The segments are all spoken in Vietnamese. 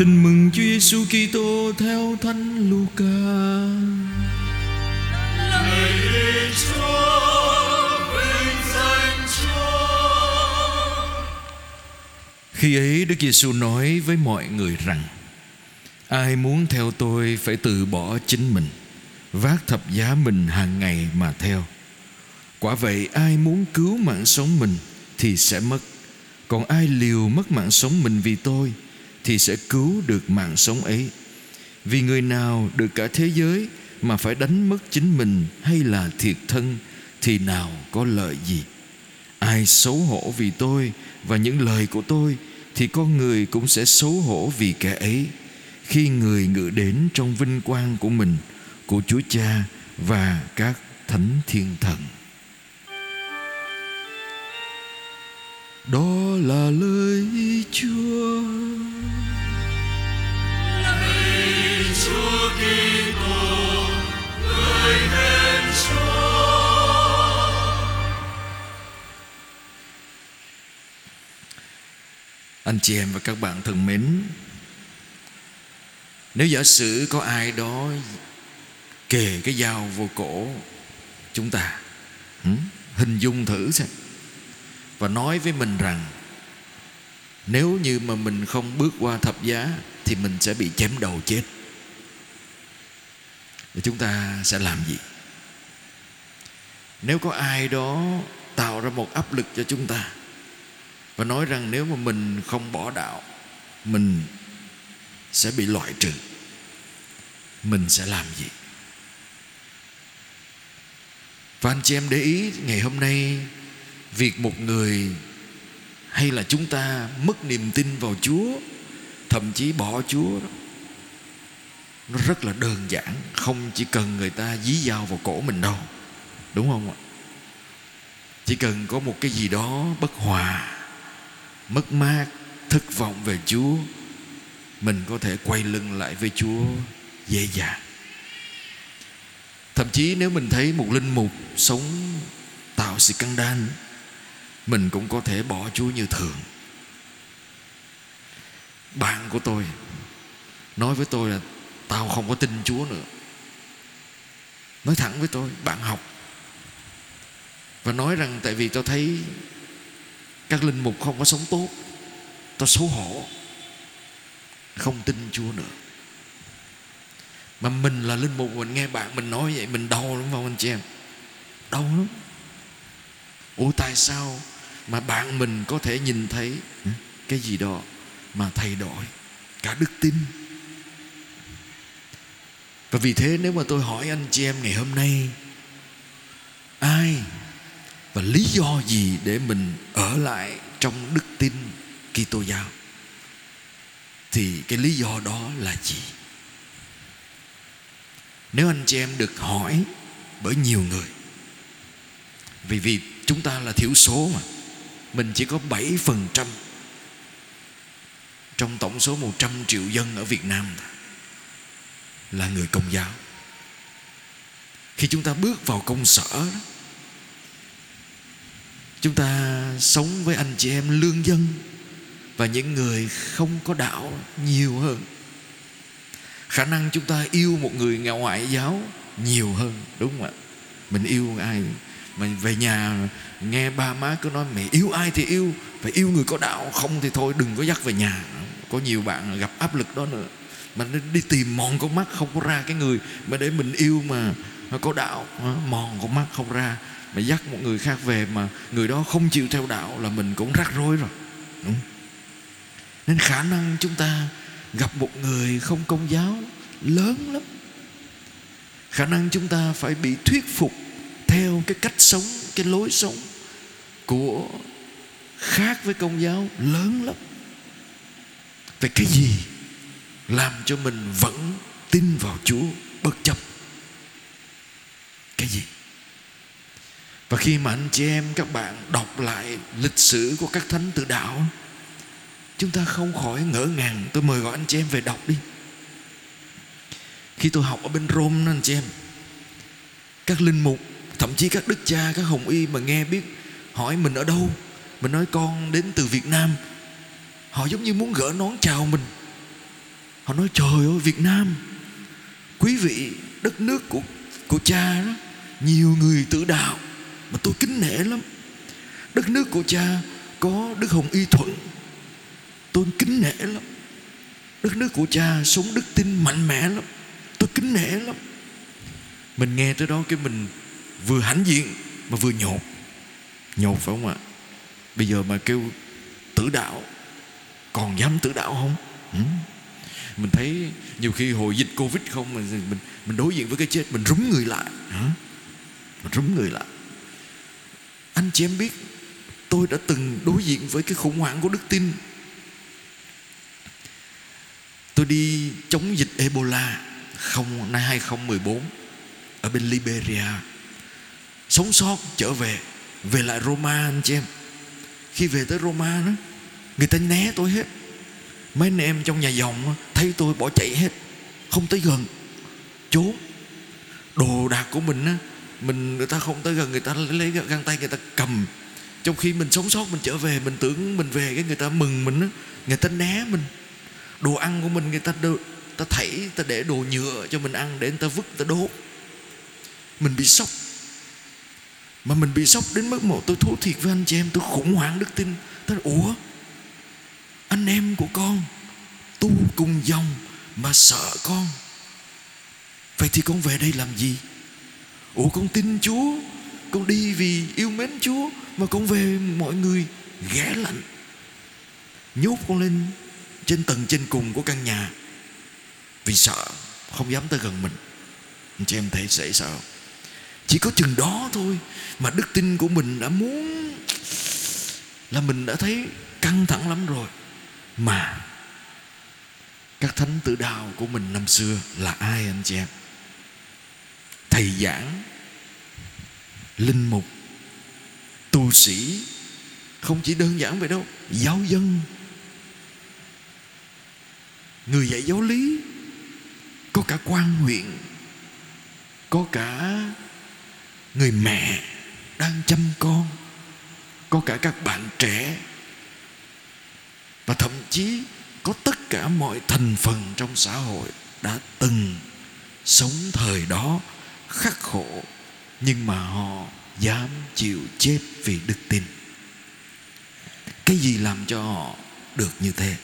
Tin mừng Chúa Giêsu Kitô theo Thánh Luca. Lạy Chúa, vinh danh Chúa. Khi ấy Đức Giêsu nói với mọi người rằng: Ai muốn theo tôi phải từ bỏ chính mình, vác thập giá mình hàng ngày mà theo. Quả vậy ai muốn cứu mạng sống mình thì sẽ mất, còn ai liều mất mạng sống mình vì tôi thì sẽ cứu được mạng sống ấy. Vì người nào được cả thế giới mà phải đánh mất chính mình hay là thiệt thân thì nào có lợi gì? Ai xấu hổ vì tôi và những lời của tôi thì con người cũng sẽ xấu hổ vì kẻ ấy khi người ngự đến trong vinh quang của mình, của Chúa Cha và các thánh thiên thần. Đó là lời Chúa. Anh chị em và các bạn thân mến, Nếu giả sử có ai đó Kề cái dao vô cổ Chúng ta? Hình dung thử xem Và nói với mình rằng, Nếu như mà mình không bước qua thập giá Thì mình sẽ bị chém đầu chết thì chúng ta sẽ làm gì? Nếu có ai đó Tạo ra một áp lực cho chúng ta và nói rằng nếu mà mình không bỏ đạo mình sẽ bị loại trừ mình sẽ làm gì? Và anh chị em để ý ngày hôm nay việc một người hay là chúng ta mất niềm tin vào Chúa thậm chí bỏ Chúa đó, nó rất là đơn giản, không chỉ cần người ta dí dao vào cổ mình đâu, đúng không ạ? Chỉ cần có một cái gì đó bất hòa, mất mát, thất vọng về Chúa, mình có thể quay lưng lại với Chúa dễ dàng. Thậm chí nếu mình thấy một linh mục sống tạo sự căng đan, mình cũng có thể bỏ Chúa như thường. Bạn của tôi nói với tôi là tao không có tin Chúa nữa. Nói thẳng với tôi, bạn học. Và nói rằng tại vì tao thấy các linh mục không có sống tốt, tao xấu hổ, không tin chúa nữa. Mà mình là linh mục, mình nghe bạn mình nói vậy, mình đau lắm không anh chị em? Đau lắm. Ủa, tại sao mà bạn mình có thể nhìn thấy cái gì đó mà thay đổi? Cả đức tin và vì thế nếu mà tôi hỏi anh chị em ngày hôm nay, ai và lý do gì để mình ở lại trong đức tin Kitô giáo? Thì cái lý do đó là gì? Nếu anh chị em được hỏi bởi nhiều người, vì vì chúng ta là thiểu số mà, mình chỉ có 7% trong tổng số 100 triệu dân ở Việt Nam là người công giáo. Khi chúng ta bước vào công sở chúng ta sống với anh chị em lương dân và những người không có đạo nhiều hơn. Khả năng chúng ta yêu một người ngoại giáo nhiều hơn, đúng không ạ? Mình yêu ai? Mình về nhà nghe ba má cứ nói mẹ yêu ai thì yêu, phải yêu người có đạo, không thì thôi, đừng có dắt về nhà. Có nhiều bạn gặp áp lực đó nữa mà đi tìm mòn con mắt, không có ra cái người mà để mình yêu mà có đạo mòn con mắt không ra, mà dắt một người khác về mà người đó không chịu theo đạo là mình cũng rắc rối rồi. Đúng. Nên khả năng chúng ta gặp một người không công giáo lớn lắm. Khả năng chúng ta phải bị thuyết phục theo cái cách sống, cái lối sống của khác với công giáo lớn lắm. Về cái gì? Làm cho mình vẫn tin vào chúa bất chấp. Cái gì? Và khi mà anh chị em các bạn đọc lại lịch sử của các thánh tự đạo Chúng ta không khỏi ngỡ ngàng. Tôi mời gọi anh chị em về đọc đi. Khi tôi học ở bên Rome anh chị em Các linh mục Thậm chí các đức cha, các hồng y mà nghe biết Hỏi mình ở đâu Mình nói con đến từ Việt Nam. Họ giống như muốn gỡ nón chào mình họ nói, trời ơi, Việt Nam, quý vị, đất nước của của cha đó, nhiều người tự đạo mà tôi kính nể lắm. Đất nước của cha có đức hồng y thuận, tôi kính nể lắm. Đất nước của cha sống đức tin mạnh mẽ lắm, tôi kính nể lắm. Mình nghe tới đó cái mình vừa hãnh diện mà vừa nhột. Nhột phải không ạ? Bây giờ mà kêu tử đạo, còn dám tử đạo không? Ừ mình thấy nhiều khi hồi dịch covid không mình mình mình đối diện với cái chết mình rúng người lại. Hả? mình rúng người lại. Anh chị em biết tôi đã từng đối diện với cái khủng hoảng của đức tin. Tôi đi chống dịch Ebola không năm 2014 ở bên Liberia. Sống sót trở về về lại Roma anh chị em. Khi về tới Roma đó người ta né tôi hết mấy anh em trong nhà dòng thấy tôi bỏ chạy hết không tới gần. Trốn đồ đạc của mình á mình người ta không tới gần người ta lấy găng tay người ta cầm. Trong khi mình sống sót mình trở về mình tưởng mình về cái người ta mừng mình á người ta né mình. Đồ ăn của mình người ta đơ, ta thảy ta để đồ nhựa cho mình ăn để người ta vứt ta đốt. Mình bị sốc. Mà mình bị sốc đến mức một tôi thú thiệt với anh chị em tôi khủng hoảng đức tin. Tôi nói, ủa anh em của con, tu cùng dòng mà sợ con. Vậy thì con về đây làm gì? Ủa, con tin chúa, con đi vì yêu mến chúa mà con về mọi người ghé lạnh. Nhốt con lên trên tầng trên cùng của căn nhà. Vì sợ, không dám tới gần mình. Chị em thấy dễ sợ. Chỉ có chừng đó thôi mà đức tin của mình đã muốn là mình đã thấy căng thẳng lắm rồi mà các thánh tử đạo của mình năm xưa là ai anh chị em? Thầy giảng, linh mục, tu sĩ, không chỉ đơn giản vậy đâu, giáo dân. Người dạy giáo lý, có cả quan huyện, có cả người mẹ đang chăm con, có cả các bạn trẻ và thậm chí có tất cả mọi thành phần trong xã hội đã từng sống thời đó khắc khổ, nhưng mà họ dám chịu chết vì đức tin. Cái gì làm cho họ được như thế?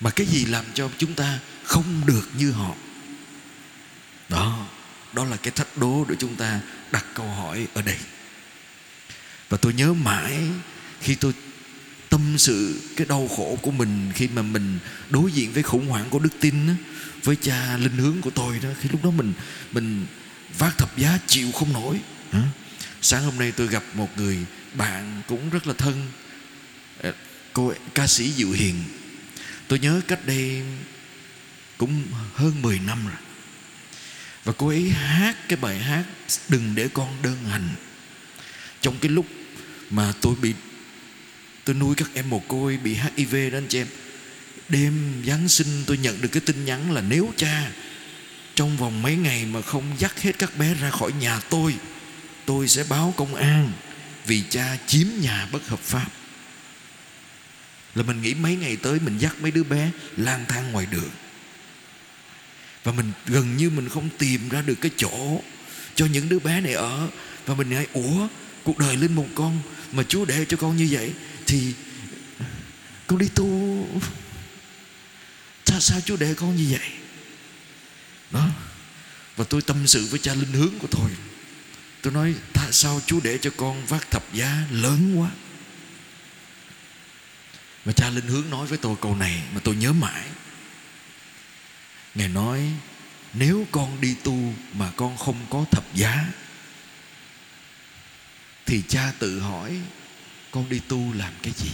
Mà cái gì làm cho chúng ta không được như họ? Đó đó là cái thách đố để chúng ta đặt câu hỏi ở đây. Và tôi nhớ mãi khi tôi tâm sự cái đau khổ của mình khi mà mình đối diện với khủng hoảng của đức tin đó, với cha linh hướng của tôi đó khi lúc đó mình mình vác thập giá chịu không nổi. Hả? sáng hôm nay tôi gặp một người bạn cũng rất là thân ờ, cô ca sĩ Diệu Hiền. Tôi nhớ cách đây cũng hơn 10 năm rồi. Và cô ấy hát cái bài hát đừng để con đơn hành. Trong cái lúc mà tôi bị tôi nuôi các em mồ côi bị HIV đó anh chị em. Đêm Giáng sinh tôi nhận được cái tin nhắn là nếu cha trong vòng mấy ngày mà không dắt hết các bé ra khỏi nhà tôi tôi sẽ báo công an vì cha chiếm nhà bất hợp pháp. Là mình nghĩ mấy ngày tới mình dắt mấy đứa bé lang thang ngoài đường. Và mình gần như mình không tìm ra được cái chỗ cho những đứa bé này ở. Và mình nói ủa cuộc đời linh mục con mà chúa để cho con như vậy thì con đi tu. Sao sao chúa để con như vậy? Đó. Và tôi tâm sự với cha linh hướng của tôi. Tôi nói, tại sao chúa để cho con vác thập giá lớn quá? Và cha linh hướng nói với tôi câu này mà tôi nhớ mãi. Ngài nói, nếu con đi tu mà con không có thập giá thì cha tự hỏi, con đi tu làm cái gì?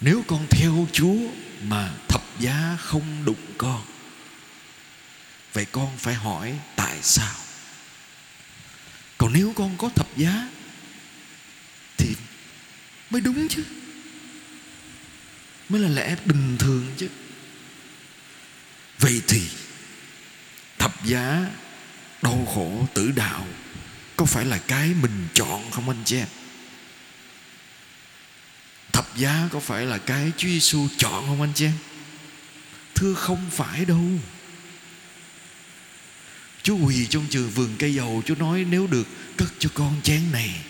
Nếu con theo chúa mà thập giá không đụng con, vậy con phải hỏi tại sao? Còn nếu con có thập giá thì mới đúng chứ, mới là lẽ bình thường chứ. Vậy thì thập giá đau khổ tử đạo có phải là cái mình chọn không anh chị em? Thập giá có phải là cái Chúa Giêsu chọn không anh chị em? Thưa không phải đâu. Chúa quỳ trong trường vườn cây dầu, Chúa nói nếu được cất cho con chén này,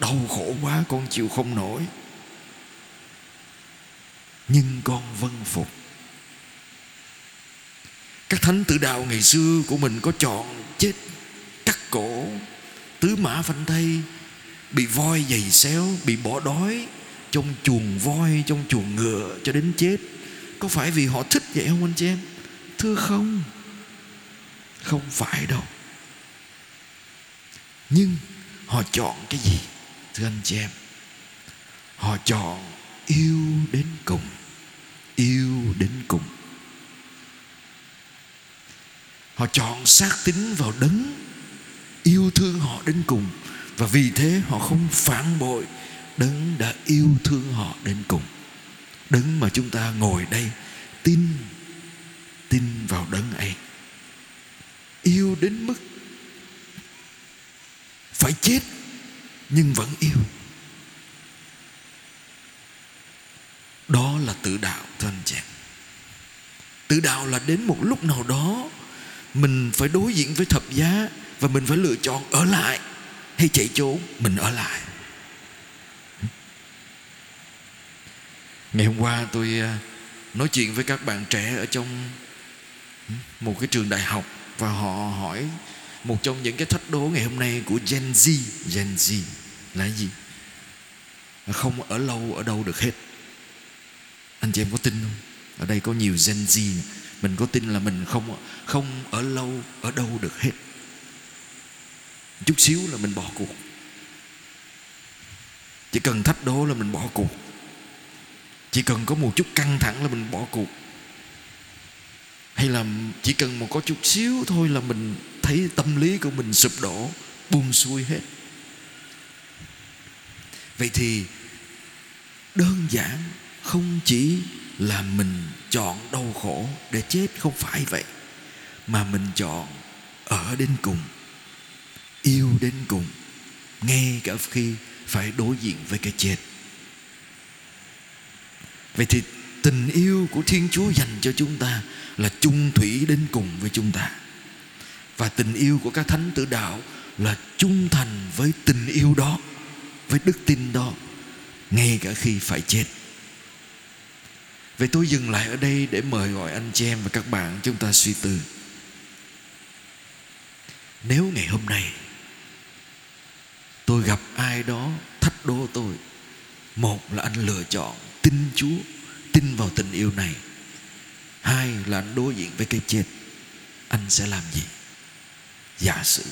Đau khổ quá con chịu không nổi. Nhưng con vâng phục. Các thánh tử đạo ngày xưa của mình có chọn chết Cắt cổ. Tứ mã phanh thây Bị voi giày xéo, Bị bỏ đói, Trong chuồng voi, Trong chuồng ngựa cho đến chết. Có phải vì họ thích vậy không anh chị em? Thưa không? Không phải đâu. Nhưng họ chọn cái gì, Thưa anh chị em? Họ chọn yêu đến cùng, Yêu đến cùng. Họ chọn xác tín vào đấng Yêu thương họ đến cùng. Và vì thế họ không phản bội. Đấng đã yêu thương họ đến cùng. Đấng mà chúng ta ngồi đây Tin Tin vào đấng ấy. Yêu đến mức Phải chết, Nhưng vẫn yêu. Đó là tự đạo, thưa anh chị. Tự đạo là đến một lúc nào đó Mình phải đối diện với thập giá. Và mình phải lựa chọn ở lại. Hay chạy trốn, Mình ở lại. Ngày hôm qua tôi ờ, nói chuyện với các bạn trẻ ở trong ừ, một cái trường đại học. Và họ hỏi một trong những cái thách đố ngày hôm nay của Gen Z. Gen Z là gì? Không ở lâu ở đâu được hết. Anh chị em có tin không? Ở đây có nhiều Gen Z mình có tin là mình không không ở lâu ở đâu được hết chút xíu là mình bỏ cuộc. Chỉ cần thách đố là mình bỏ cuộc. Chỉ cần có một chút căng thẳng là mình bỏ cuộc. Hay là chỉ cần một có chút xíu thôi là mình thấy tâm lý của mình sụp đổ, buông xuôi hết. Vậy thì đơn giản không chỉ là mình chọn đau khổ để chết không phải vậy, mà mình chọn ở đến cùng yêu đến cùng, ngay cả khi phải đối diện với cái chết. Vậy thì tình yêu của thiên chúa dành cho chúng ta là chung thủy đến cùng với chúng ta. Và tình yêu của các thánh tử đạo là trung thành với tình yêu đó, với đức tin đó, ngay cả khi phải chết. Vậy tôi dừng lại ở đây để mời gọi anh chị em và các bạn chúng ta suy tư. Nếu ngày hôm nay tôi gặp ai đó, thách đố tôi. Một là anh lựa chọn tin Chúa, Tin vào tình yêu này. Hai là anh đối diện với cái chết. Anh sẽ làm gì? Giả sử.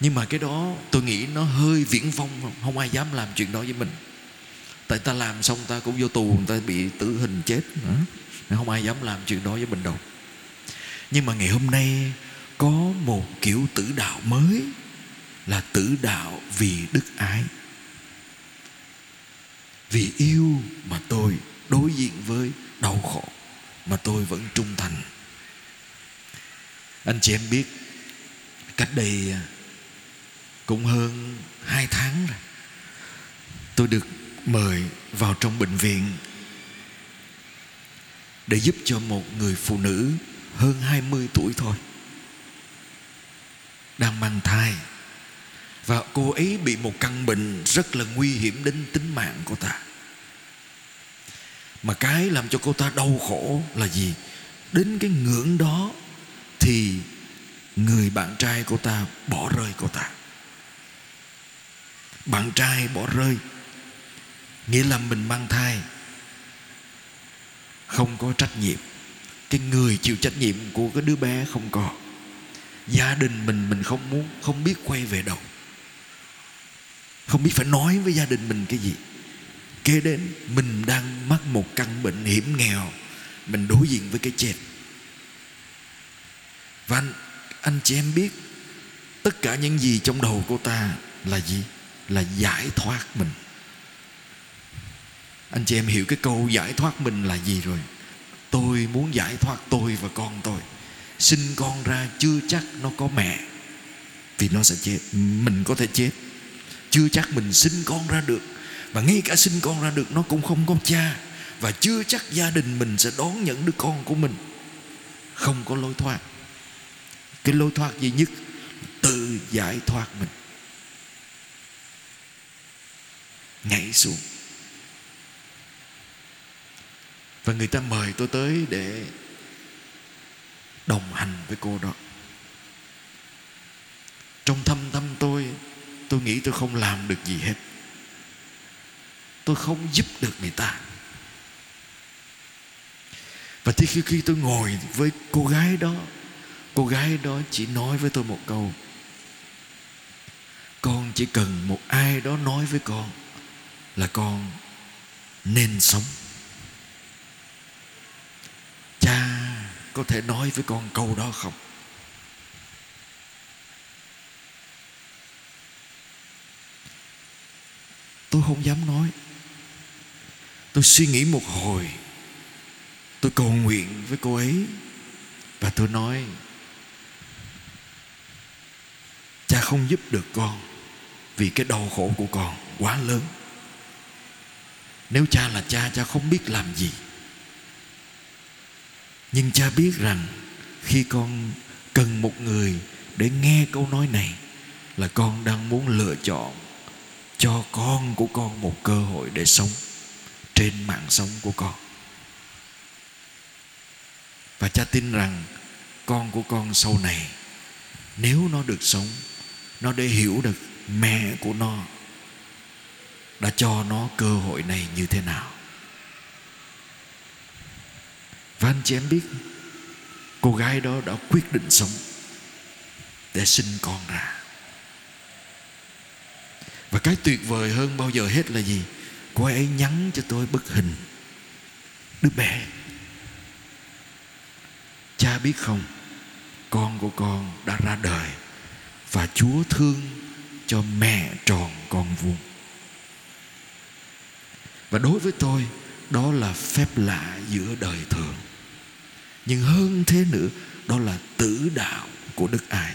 Nhưng mà cái đó, tôi nghĩ nó hơi viễn vông không Không ai dám làm chuyện đó với mình. Tại ta làm xong ta cũng vô tù Người ta bị tử hình chết nữa. Không ai dám làm chuyện đó với mình đâu. Nhưng mà ngày hôm nay, Có một kiểu tử đạo mới. Là tử đạo vì đức ái. Vì yêu mà tôi đối diện với đau khổ, Mà tôi vẫn trung thành. Anh chị em biết, Cách đây à, cũng hơn hai tháng rồi, Tôi được mời vào trong bệnh viện để giúp cho một người phụ nữ hơn 20 tuổi thôi, đang mang thai và cô ấy bị một căn bệnh rất là nguy hiểm đến tính mạng của ta. Mà cái làm cho cô ta đau khổ là gì? Đến cái ngưỡng đó thì người bạn trai của ta bỏ rơi cô ta. Bạn trai bỏ rơi, nghĩa là mình mang thai, không có trách nhiệm. Cái người chịu trách nhiệm của cái đứa bé không có. Gia đình mình mình không muốn, không biết quay về đâu không biết phải nói với gia đình mình cái gì. Kế đến mình đang mắc một căn bệnh hiểm nghèo. Mình đối diện với cái chết. Và anh, anh chị em biết tất cả những gì trong đầu cô ta là gì? Là giải thoát mình. Anh chị em hiểu cái câu giải thoát mình là gì rồi. Tôi muốn giải thoát tôi và con tôi. Sinh con ra chưa chắc nó có mẹ vì nó sẽ chết. Mình có thể chết chưa chắc mình sinh con ra được. Và ngay cả sinh con ra được, nó cũng không có cha. Và chưa chắc gia đình mình sẽ đón nhận đứa con của mình. Không có lối thoát. Cái lối thoát duy nhất, tự giải thoát mình. Nhảy xuống. Và người ta mời tôi tới để đồng hành với cô đó. Trong thâm tâm tôi nghĩ tôi không làm được gì hết. Tôi không giúp được người ta. Và thì khi, khi tôi ngồi với cô gái đó cô gái đó chỉ nói với tôi một câu. Con chỉ cần một ai đó nói với con là con nên sống. Cha có thể nói với con câu đó không? Không dám nói. Tôi suy nghĩ một hồi. Tôi cầu nguyện với cô ấy. Và tôi nói, cha không giúp được con vì cái đau khổ của con quá lớn. Nếu cha là cha cha không biết làm gì. Nhưng cha biết rằng khi con cần một người để nghe câu nói này là con đang muốn lựa chọn cho con của con một cơ hội để sống trên mạng sống của con. Và cha tin rằng con của con sau này, nếu nó được sống, nó để hiểu được mẹ của nó đã cho nó cơ hội này như thế nào. Và anh chị em biết, cô gái đó đã quyết định sống để sinh con ra và cái tuyệt vời hơn bao giờ hết là gì? Cô ấy nhắn cho tôi bức hình. Đứa bé. Cha biết không, con của con đã ra đời và chúa thương cho mẹ tròn con vuông. Và đối với tôi, đó là phép lạ giữa đời thường. Nhưng hơn thế nữa, đó là tử đạo của đức ai.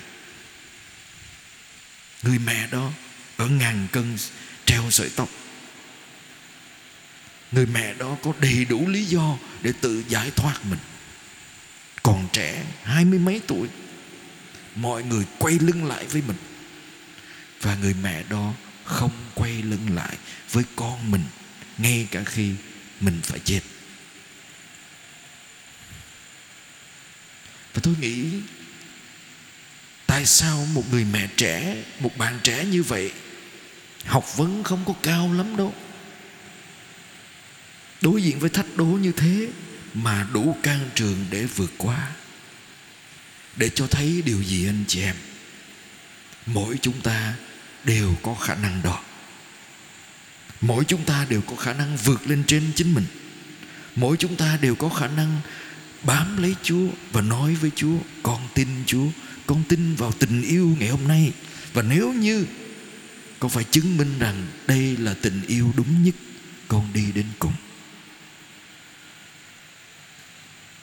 Người mẹ đó ở ngàn cân treo sợi tóc. Người mẹ đó có đầy đủ lý do để tự giải thoát mình. Còn trẻ hai mươi mấy tuổi, mọi người quay lưng lại với mình. Và người mẹ đó không quay lưng lại với con mình, ngay cả khi mình phải chết. Và tôi nghĩ tại sao một người mẹ trẻ, một bạn trẻ như vậy, học vấn không có cao lắm đâu? Đối diện với thách đố như thế mà đủ can trường để vượt qua. Để cho thấy điều gì anh chị em? Mỗi chúng ta đều có khả năng đó. Mỗi chúng ta đều có khả năng vượt lên trên chính mình. Mỗi chúng ta đều có khả năng bám lấy chúa và nói với chúa, con tin chúa, con tin vào tình yêu ngày hôm nay. Và nếu như con phải chứng minh rằng đây là tình yêu đúng nhất, con đi đến cùng.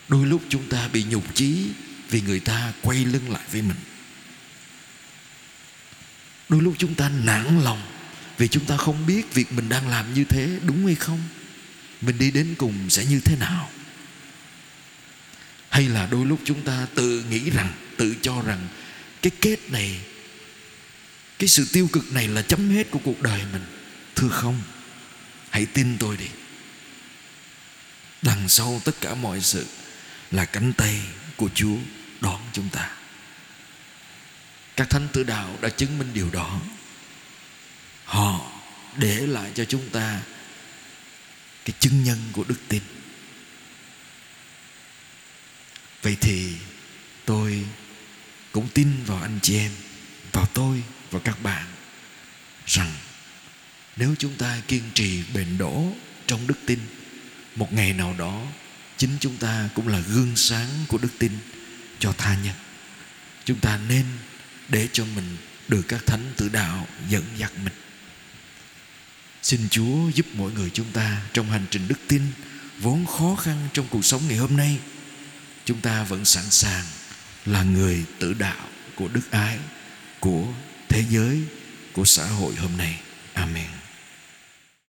Đôi lúc chúng ta bị nhục chí vì người ta quay lưng lại với mình. Đôi lúc chúng ta nản lòng vì chúng ta không biết việc mình đang làm như thế đúng hay không. Mình đi đến cùng sẽ như thế nào? Hay là đôi lúc chúng ta tự nghĩ rằng, tự cho rằng cái kết này, cái sự tiêu cực này là chấm hết của cuộc đời mình. Thưa không? Hãy tin tôi đi. Đằng sau tất cả mọi sự là cánh tay của chúa đón chúng ta. Các thánh tử đạo đã chứng minh điều đó. Họ để lại cho chúng ta cái chứng nhân của đức tin vậy thì tôi cũng tin vào anh chị em, vào tôi và các bạn rằng nếu chúng ta kiên trì bền đổ trong đức tin, một ngày nào đó chính chúng ta cũng là gương sáng của đức tin cho tha nhân. Chúng ta nên để cho mình được các thánh tử đạo dẫn dắt mình. Xin chúa giúp mỗi người chúng ta trong hành trình đức tin vốn khó khăn trong cuộc sống ngày hôm nay chúng ta vẫn sẵn sàng là người tử đạo của đức ái, của thế giới, của xã hội hôm nay. Amen.